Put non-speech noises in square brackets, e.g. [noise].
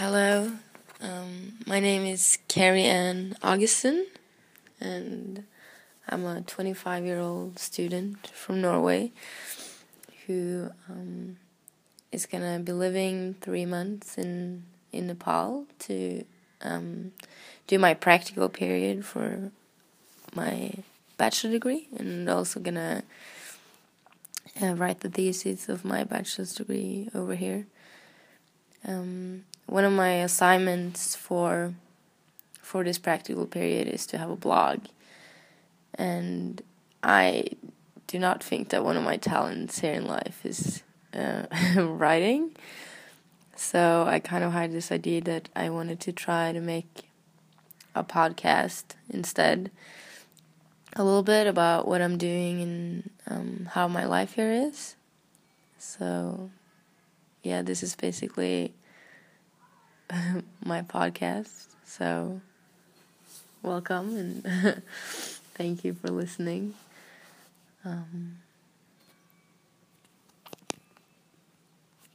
Hello, um, my name is Carrie Ann Augustin, and I'm a 25 year old student from Norway who um, is gonna be living three months in in Nepal to um, do my practical period for my bachelor degree, and also gonna uh, write the thesis of my bachelor's degree over here. Um, one of my assignments for for this practical period is to have a blog, and I do not think that one of my talents here in life is uh, [laughs] writing. So I kind of had this idea that I wanted to try to make a podcast instead, a little bit about what I'm doing and um, how my life here is. So, yeah, this is basically [laughs] my podcast. So, welcome and [laughs] thank you for listening. Um,